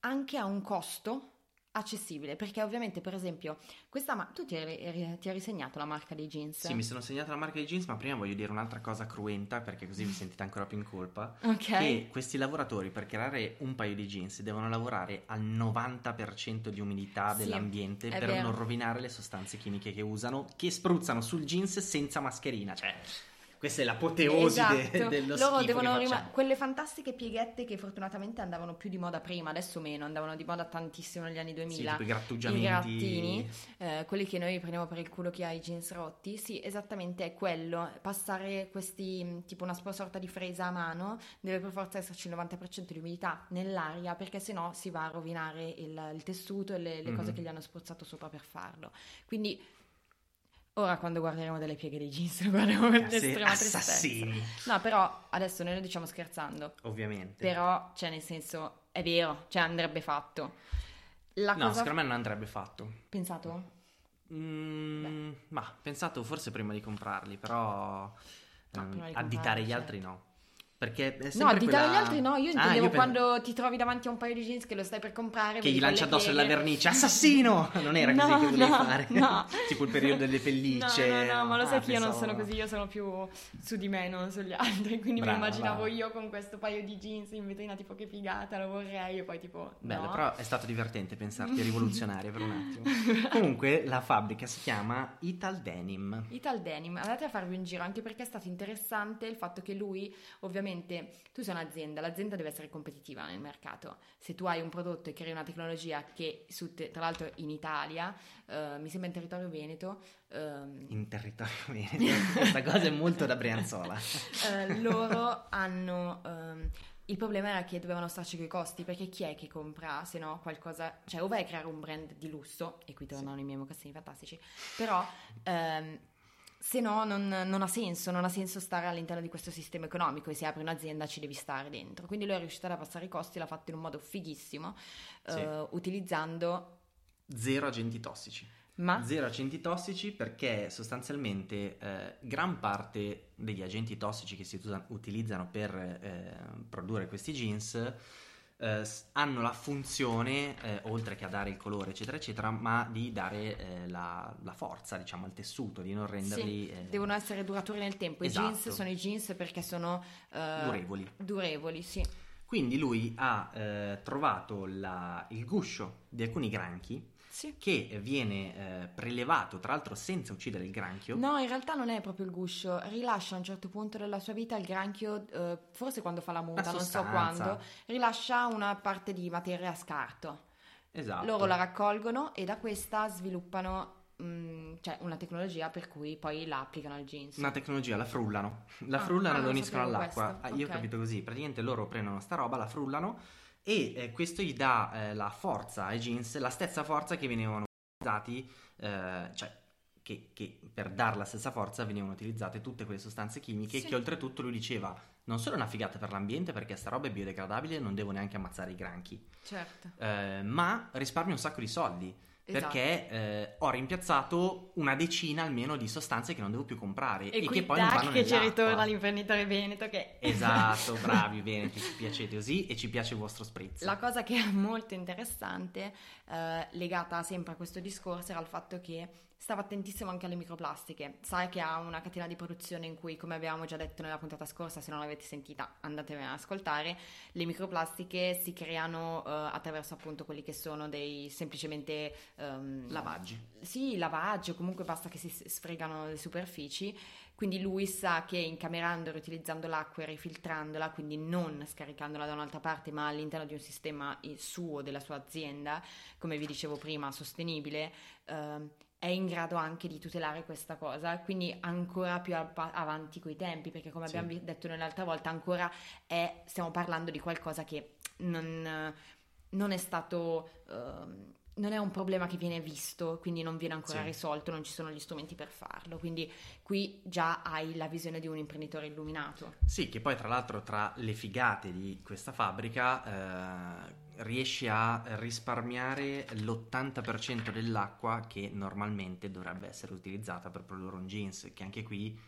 anche a un costo accessibile, perché ovviamente per esempio questa ma tu ti eri, ti eri segnato la marca dei jeans? Sì, mi sono segnato la marca di jeans, ma prima voglio dire un'altra cosa cruenta, perché così vi sentite ancora più in colpa. *laughs* Ok. Che questi lavoratori per creare un paio di jeans devono lavorare al 90% di umidità Sì, dell'ambiente per vero. non rovinare le sostanze chimiche che usano, che spruzzano sul jeans senza mascherina. Cioè, questa è l'apoteosi de- Esatto. *laughs* dello Loro devono rima- quelle fantastiche pieghette che fortunatamente andavano più di moda prima, adesso meno, andavano di moda tantissimo negli anni Sì, 2000. tipo i I grattugiamenti. grattini, eh, quelli che noi prendiamo per il culo chi ha i jeans rotti, sì, esattamente è quello. Passare questi, mh, tipo una sorta di fresa a mano, deve per forza esserci il 90% di umidità nell'aria, perché sennò si va a rovinare il, il tessuto e le, le cose Mhm. che gli hanno spruzzato sopra per farlo. Quindi, ora quando guarderemo delle pieghe dei jeans, lo *laughs* guarderemo con Sì, estrema tristezza. assassini, No, però adesso noi lo diciamo scherzando, ovviamente. però, cioè, nel senso, è vero, cioè andrebbe fatto. La no, cosa... secondo me non andrebbe fatto. Pensato? Mm, ma pensato forse prima di comprarli, però No, ehm, prima di additare comprarli, gli certo. altri no. Perché è No, sempre additare quella... gli altri no, io Ah, intendevo pen- quando ti trovi davanti a un paio di jeans che lo stai per comprare. Che gli lancia addosso della vernice. *laughs* Assassino! Non era così No, che volevi no, fare. no. *laughs* tipo il periodo delle pellicce. No, no, no, ma lo sai Ah, che io non pensavo- sono così, io sono più su di me, non sugli altri, quindi Brava, mi immaginavo io con questo paio di jeans in vetrina tipo che figata, lo vorrei e poi tipo Bello, no. però è stato divertente pensarti *laughs* rivoluzionaria per un attimo. Comunque la fabbrica si chiama Ital Denim. Ital Denim, andate a farvi un giro anche perché è stato interessante il fatto che lui, ovviamente, tu sei un'azienda, l'azienda deve essere competitiva nel mercato. Se tu hai un prodotto e crei una tecnologia che, te- tra l'altro in Italia, eh, mi sembra in territorio veneto, ehm, In territorio veneto. Questa cosa è molto da Brianzola. *laughs* eh, loro hanno... ehm, il problema era che dovevano starci coi costi, perché chi è che compra se no qualcosa, cioè o vai a creare un brand di lusso, e qui tornano i miei mocassini fantastici, però ehm, se no non, non ha senso, non ha senso stare all'interno di questo sistema economico e se apri un'azienda ci devi stare dentro. Quindi lui è riuscito ad abbassare i costi, l'ha fatto in un modo fighissimo, Sì. eh, utilizzando... Zero agenti tossici. Ma... Zero agenti tossici perché sostanzialmente eh, gran parte degli agenti tossici che si utilizzano per eh, produrre questi jeans eh, hanno la funzione, eh, oltre che a dare il colore eccetera eccetera, ma di dare eh, la, la forza diciamo al tessuto, di non renderli eh, Devono essere duraturi nel tempo. I Esatto. jeans sono i jeans perché sono eh, durevoli. durevoli, sì. Quindi lui ha eh, trovato la- il guscio di alcuni granchi Sì. che viene eh, prelevato tra l'altro senza uccidere il granchio. No, in realtà non è proprio il guscio, rilascia a un certo punto della sua vita il granchio, eh, forse quando fa la muta, non so quando, rilascia una parte di materia a scarto. Esatto. Loro la raccolgono e da questa sviluppano mm, cioè una tecnologia per cui poi la applicano al jeans. Una tecnologia, la frullano. La Ah, frullano ah, e lo non uniscono all'acqua. Ah, Io ho ok. capito così. Praticamente loro prendono sta roba, la frullano e eh, questo gli dà eh, la forza ai jeans, la stessa forza che venivano utilizzati, eh, cioè che, che, per dar la stessa forza venivano utilizzate tutte quelle sostanze chimiche sì. che oltretutto lui diceva non solo è una figata per l'ambiente perché sta roba è biodegradabile e non devo neanche ammazzare i granchi, certo. eh, ma risparmia un sacco di soldi Esatto. Perché eh, ho rimpiazzato una decina almeno di sostanze che non devo più comprare e, e che poi non vanno che ci ritorna l'imprenditore Veneto che... *laughs* Esatto, bravi Veneti, ci piacete così e ci piace il vostro spritz. La cosa che è molto interessante, eh, legata sempre a questo discorso, era il fatto che stava attentissimo anche alle microplastiche. Sai che ha una catena di produzione in cui, come abbiamo già detto nella puntata scorsa, se non l'avete sentita andatevene ad ascoltare, le microplastiche si creano uh, attraverso appunto quelli che sono dei semplicemente... Um, lavaggi. Sì, lavaggi o comunque basta che si sfregano le superfici. Quindi lui sa che incamerando riutilizzando l'acqua e rifiltrandola, quindi non scaricandola da un'altra parte, ma all'interno di un sistema suo, della sua azienda, come vi dicevo prima, sostenibile, uh, è in grado anche di tutelare questa cosa, quindi ancora più avanti coi tempi, perché come sì. abbiamo detto nell'altra volta, ancora è, stiamo parlando di qualcosa che non, non è stato... Uh, non è un problema che viene visto, quindi non viene ancora sì. risolto, non ci sono gli strumenti per farlo. Quindi qui già hai la visione di un imprenditore illuminato. Sì, che poi tra l'altro tra le figate di questa fabbrica eh, riesci a risparmiare l'80% dell'acqua che normalmente dovrebbe essere utilizzata per produrre un jeans, che anche qui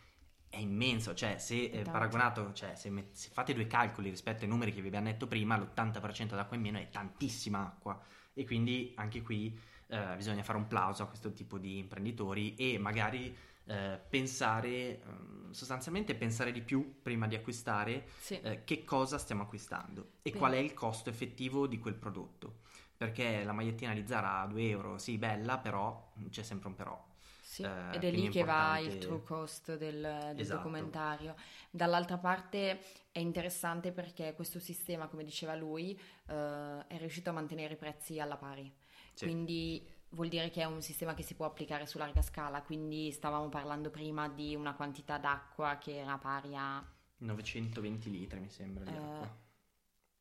è immenso, cioè se eh, paragonato, cioè se, met- se, fate due calcoli rispetto ai numeri che vi abbiamo detto prima, l'80% d'acqua in meno è tantissima acqua. E quindi anche qui eh, bisogna fare un plauso a questo tipo di imprenditori e magari eh, pensare, mm, sostanzialmente pensare di più prima di acquistare sì. eh, che cosa stiamo acquistando e Bene. qual è il costo effettivo di quel prodotto. Perché la magliettina di Zara a 2 euro, sì, bella, però c'è sempre un però. Sì, eh, ed è lì che va il true cost del, del esatto. documentario. Dall'altra parte è interessante perché questo sistema, come diceva lui, eh, è riuscito a mantenere i prezzi alla pari. Sì. Quindi vuol dire che è un sistema che si può applicare su larga scala, quindi stavamo parlando prima di una quantità d'acqua che era pari a 920 litri, mi sembra, di uh, acqua.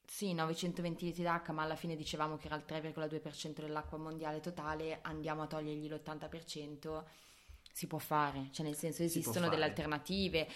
Sì, 920 litri d'acqua, ma alla fine dicevamo che era il 3,2% dell'acqua mondiale totale, andiamo a togliergli l'80%, si può fare, cioè nel senso esistono delle alternative,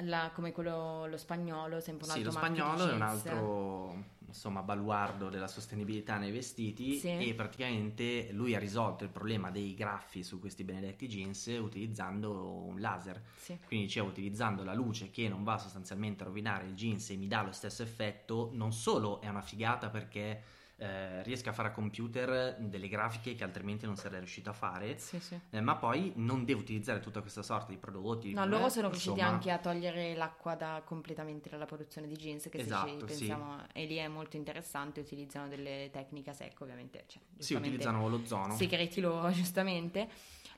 la, come quello lo spagnolo, sempre un altro Sì, lo spagnolo è un altro insomma baluardo della sostenibilità nei vestiti sì. e praticamente lui ha risolto il problema dei graffi su questi benedetti jeans utilizzando un laser. Sì. Quindi diceva utilizzando la luce che non va sostanzialmente a rovinare il jeans e mi dà lo stesso effetto, non solo è una figata perché eh, riesca a fare a computer delle grafiche che altrimenti non sarei riuscito a fare, sì, sì. Eh, ma poi non devo utilizzare tutta questa sorta di prodotti. No, loro sono riusciti anche a togliere l'acqua da, completamente dalla produzione di jeans, che esatto, se ci pensiamo, sì. e lì è molto interessante, utilizzano delle tecniche a secco ovviamente. Cioè, sì, utilizzano l'ozono. Segreti loro, *laughs* giustamente.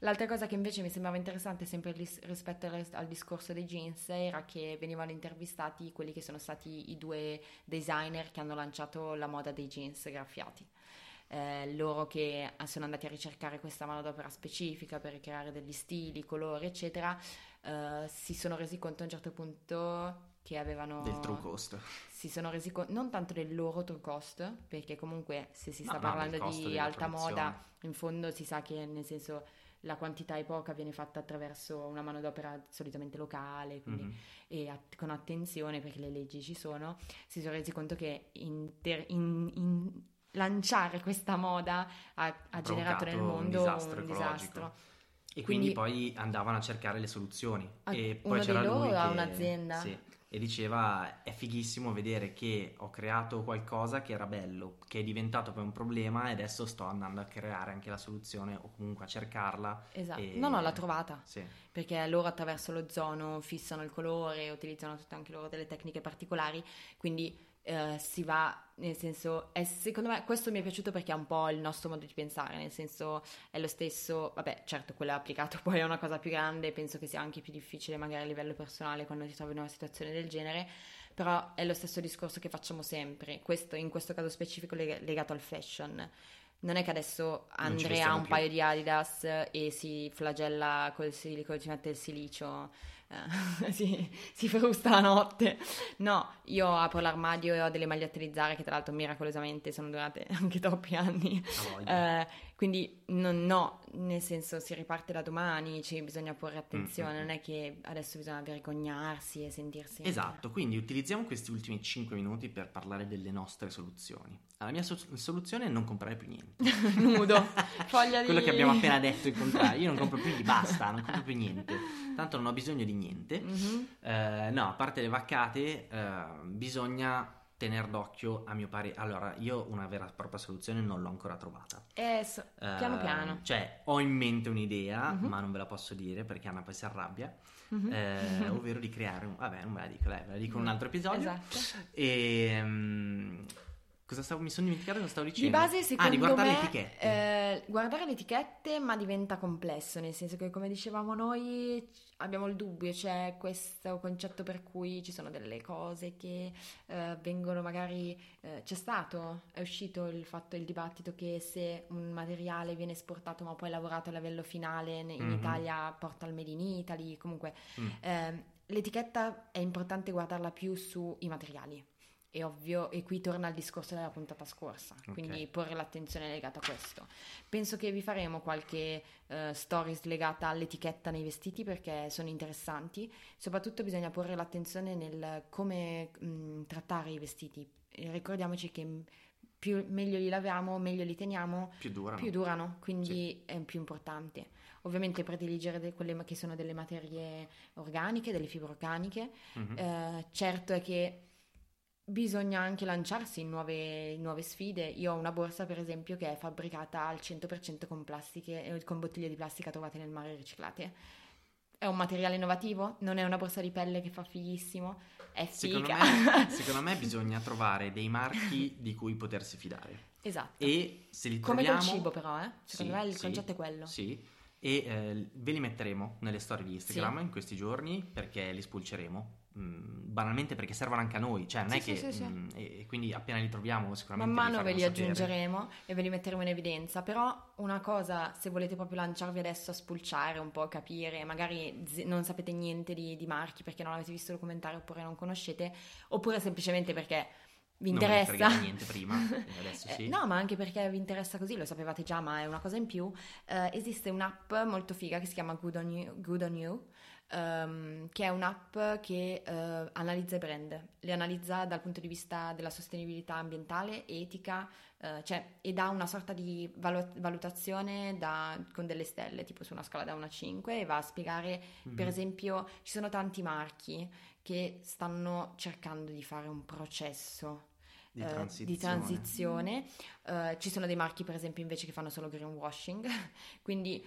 L'altra cosa che invece mi sembrava interessante sempre rispetto al discorso dei jeans era che venivano intervistati quelli che sono stati i due designer che hanno lanciato la moda dei jeans graffiati. Eh, loro che sono andati a ricercare questa manodopera specifica per creare degli stili, colori, eccetera, eh, si sono resi conto a un certo punto che avevano... Del true cost. Si sono resi conto, non tanto del loro true cost, perché comunque se si sta no, parlando no, di alta moda, in fondo si sa che nel senso la quantità è poca, viene fatta attraverso una manodopera solitamente locale, quindi, mm-hmm. e a, con attenzione perché le leggi ci sono, si sono resi conto che inter, in, in, lanciare questa moda ha, ha generato nel mondo un disastro. Un disastro. E quindi, quindi, poi andavano a cercare le soluzioni. e poi uno c'era di loro lui ha un'azienda. Sì, e diceva è fighissimo vedere che ho creato qualcosa che era bello, che è diventato poi un problema e adesso sto andando a creare anche la soluzione o comunque a cercarla. Esatto, e... no no l'ha trovata, sì. perché loro attraverso l'ozono fissano il colore, utilizzano tutte anche loro delle tecniche particolari, quindi Uh, si va, nel senso, è, secondo me questo mi è piaciuto perché è un po' il nostro modo di pensare, nel senso è lo stesso, vabbè certo quello è applicato *laughs* poi a una cosa più grande, penso che sia anche più difficile magari a livello personale quando ti trovi in una situazione del genere, però è lo stesso discorso che facciamo sempre, questo, in questo caso specifico leg- legato al fashion. Non è che adesso Andrea ha un più. paio di Adidas e si flagella col silico, ci mette il silicio eh, *laughs* si, si frusta la notte. No, io apro l'armadio e ho delle magliette di Zara che tra l'altro miracolosamente sono durate *laughs* anche troppi anni. Eh, quindi non, no, nel senso si riparte da domani, cioè bisogna porre attenzione, mm-hmm. non è che adesso bisogna vergognarsi e sentirsi... Esatto, quindi utilizziamo questi ultimi 5 minuti per parlare delle nostre soluzioni. La mia so- soluzione è non comprare più niente. *laughs* Nudo, *laughs* foglia di... Quello che abbiamo appena detto in contrario, io non compro più, basta, non compro più niente. Tanto non ho bisogno di niente. Mm-hmm. Eh, no, a parte le vaccate, eh, bisogna tenere d'occhio a mio parere. Allora, io una vera e propria soluzione non l'ho ancora trovata. Eh, so, piano uh, piano. Cioè, ho in mente un'idea, uh-huh. ma non ve la posso dire perché Anna poi si arrabbia. Uh-huh. Eh, ovvero di creare un... Vabbè, non me la dico, dai, ve la dico in un altro episodio. Esatto. E... Um, Cosa stavo, mi sono dimenticato cosa stavo dicendo. Di base, secondo ah, di guardare me, le etichette. Eh, guardare le etichette, ma diventa complesso, nel senso che, come dicevamo noi, abbiamo il dubbio, c'è questo concetto per cui ci sono delle cose che eh, vengono magari... Eh, c'è stato, è uscito il fatto, il dibattito che se un materiale viene esportato ma poi lavorato a livello finale in mm-hmm. Italia porta al Made in Italy, comunque... Mm. Ehm, l'etichetta è importante guardarla più sui materiali è ovvio, e qui torna al discorso della puntata scorsa, quindi okay. porre l'attenzione legata a questo. Penso che vi faremo qualche uh, stories legata all'etichetta nei vestiti perché sono interessanti, soprattutto bisogna porre l'attenzione nel come mh, mm, trattare i vestiti. Ricordiamoci che più meglio li laviamo, meglio li teniamo, più durano, più durano quindi sì. è più importante. Ovviamente prediligere quelle che sono delle materie organiche, delle fibre organiche. Mm-hmm. Eh, certo è che bisogna anche lanciarsi in nuove, in nuove, sfide. Io ho una borsa, per esempio, che è fabbricata al 100% con plastiche, eh, con bottiglie di plastica trovate nel mare riciclate. È un materiale innovativo, non è una borsa di pelle che fa fighissimo, è figa. Secondo me, *laughs* secondo me bisogna trovare dei marchi di cui potersi fidare. Esatto. E se li Come troviamo... col cibo però, eh? Secondo sì, me il sì, concetto è quello. Sì, e eh, ve li metteremo nelle storie di Instagram sì. in questi giorni perché li spulceremo Mm, banalmente perché servono anche a noi, cioè non sì, è che... Sì, sì, mh, e quindi appena li troviamo sicuramente... Man mano ve li sapere. aggiungeremo e ve li metteremo in evidenza, però una cosa, se volete proprio lanciarvi adesso a spulciare un po', capire, magari z- non sapete niente di, di marchi perché non avete visto il documentario oppure non conoscete, oppure semplicemente perché vi interessa. Non niente prima, *laughs* adesso sì. Eh, no, ma anche perché vi interessa così, lo sapevate già, ma è una cosa in più. Uh, esiste un'app molto figa che si chiama Good on You, Good on you um, che è un'app che uh, analizza i brand, li analizza dal punto di vista della sostenibilità ambientale, etica, uh, cioè, e dà una sorta di valu- valutazione da, con delle stelle, tipo su una scala da 1 a 5, e va a spiegare, mm-hmm. per esempio, ci sono tanti marchi che stanno cercando di fare un processo di transizione. Uh, di transizione. Uh, ci sono dei marchi, per esempio, invece che fanno solo greenwashing, *laughs* quindi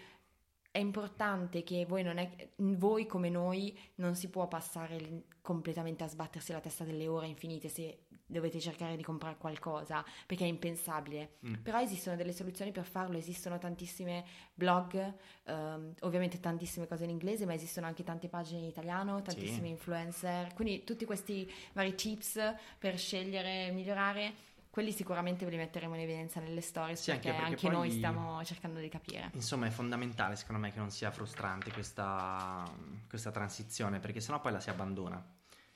è importante che voi, non è, voi come noi non si può passare completamente a sbattersi la testa delle ore infinite se dovete cercare di comprare qualcosa perché è impensabile mm. però esistono delle soluzioni per farlo esistono tantissime blog um, ovviamente tantissime cose in inglese ma esistono anche tante pagine in italiano tantissimi sì. influencer quindi tutti questi vari tips per scegliere e migliorare quelli sicuramente ve li metteremo in evidenza nelle storie sì, perché, anche, perché anche noi stiamo cercando di capire. Insomma, è fondamentale secondo me che non sia frustrante questa, questa transizione perché sennò poi la si abbandona.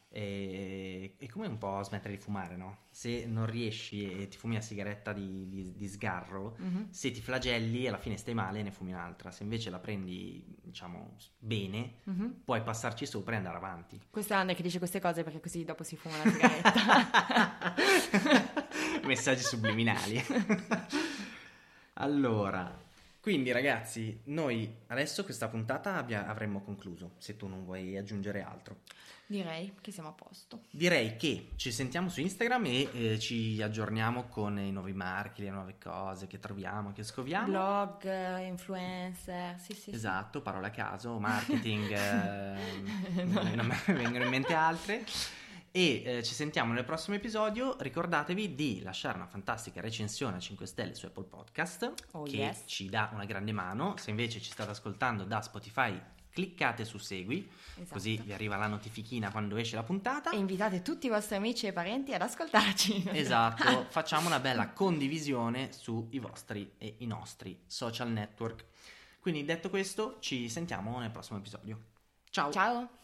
E, è come un po' smettere di fumare, no? Se non riesci e ti fumi una sigaretta di, di, di sgarro, mm-hmm. se ti flagelli alla fine stai male e ne fumi un'altra. Se invece la prendi, diciamo, bene, mm-hmm. puoi passarci sopra e andare avanti. Questa è Anna che dice queste cose perché così dopo si fuma una sigaretta. *laughs* Messaggi subliminali. *laughs* allora, quindi ragazzi, noi adesso questa puntata abbia, avremmo concluso, se tu non vuoi aggiungere altro. Direi che siamo a posto. Direi che ci sentiamo su Instagram e eh, ci aggiorniamo con i nuovi marchi, le nuove cose che troviamo, che scoviamo. Blog, influencer, sì sì. Esatto, sì. parole a caso, marketing, *laughs* eh, non mi vengono in mente altre. *laughs* E eh, ci sentiamo nel prossimo episodio. Ricordatevi di lasciare una fantastica recensione a 5 stelle su Apple Podcast, oh, che yes. ci dà una grande mano. Se invece ci state ascoltando da Spotify, cliccate su segui, esatto. così vi arriva la notifichina quando esce la puntata. E invitate tutti i vostri amici e parenti ad ascoltarci. *laughs* Esatto, facciamo una bella condivisione sui vostri e i nostri social network. Quindi detto questo, ci sentiamo nel prossimo episodio. Ciao! Ciao!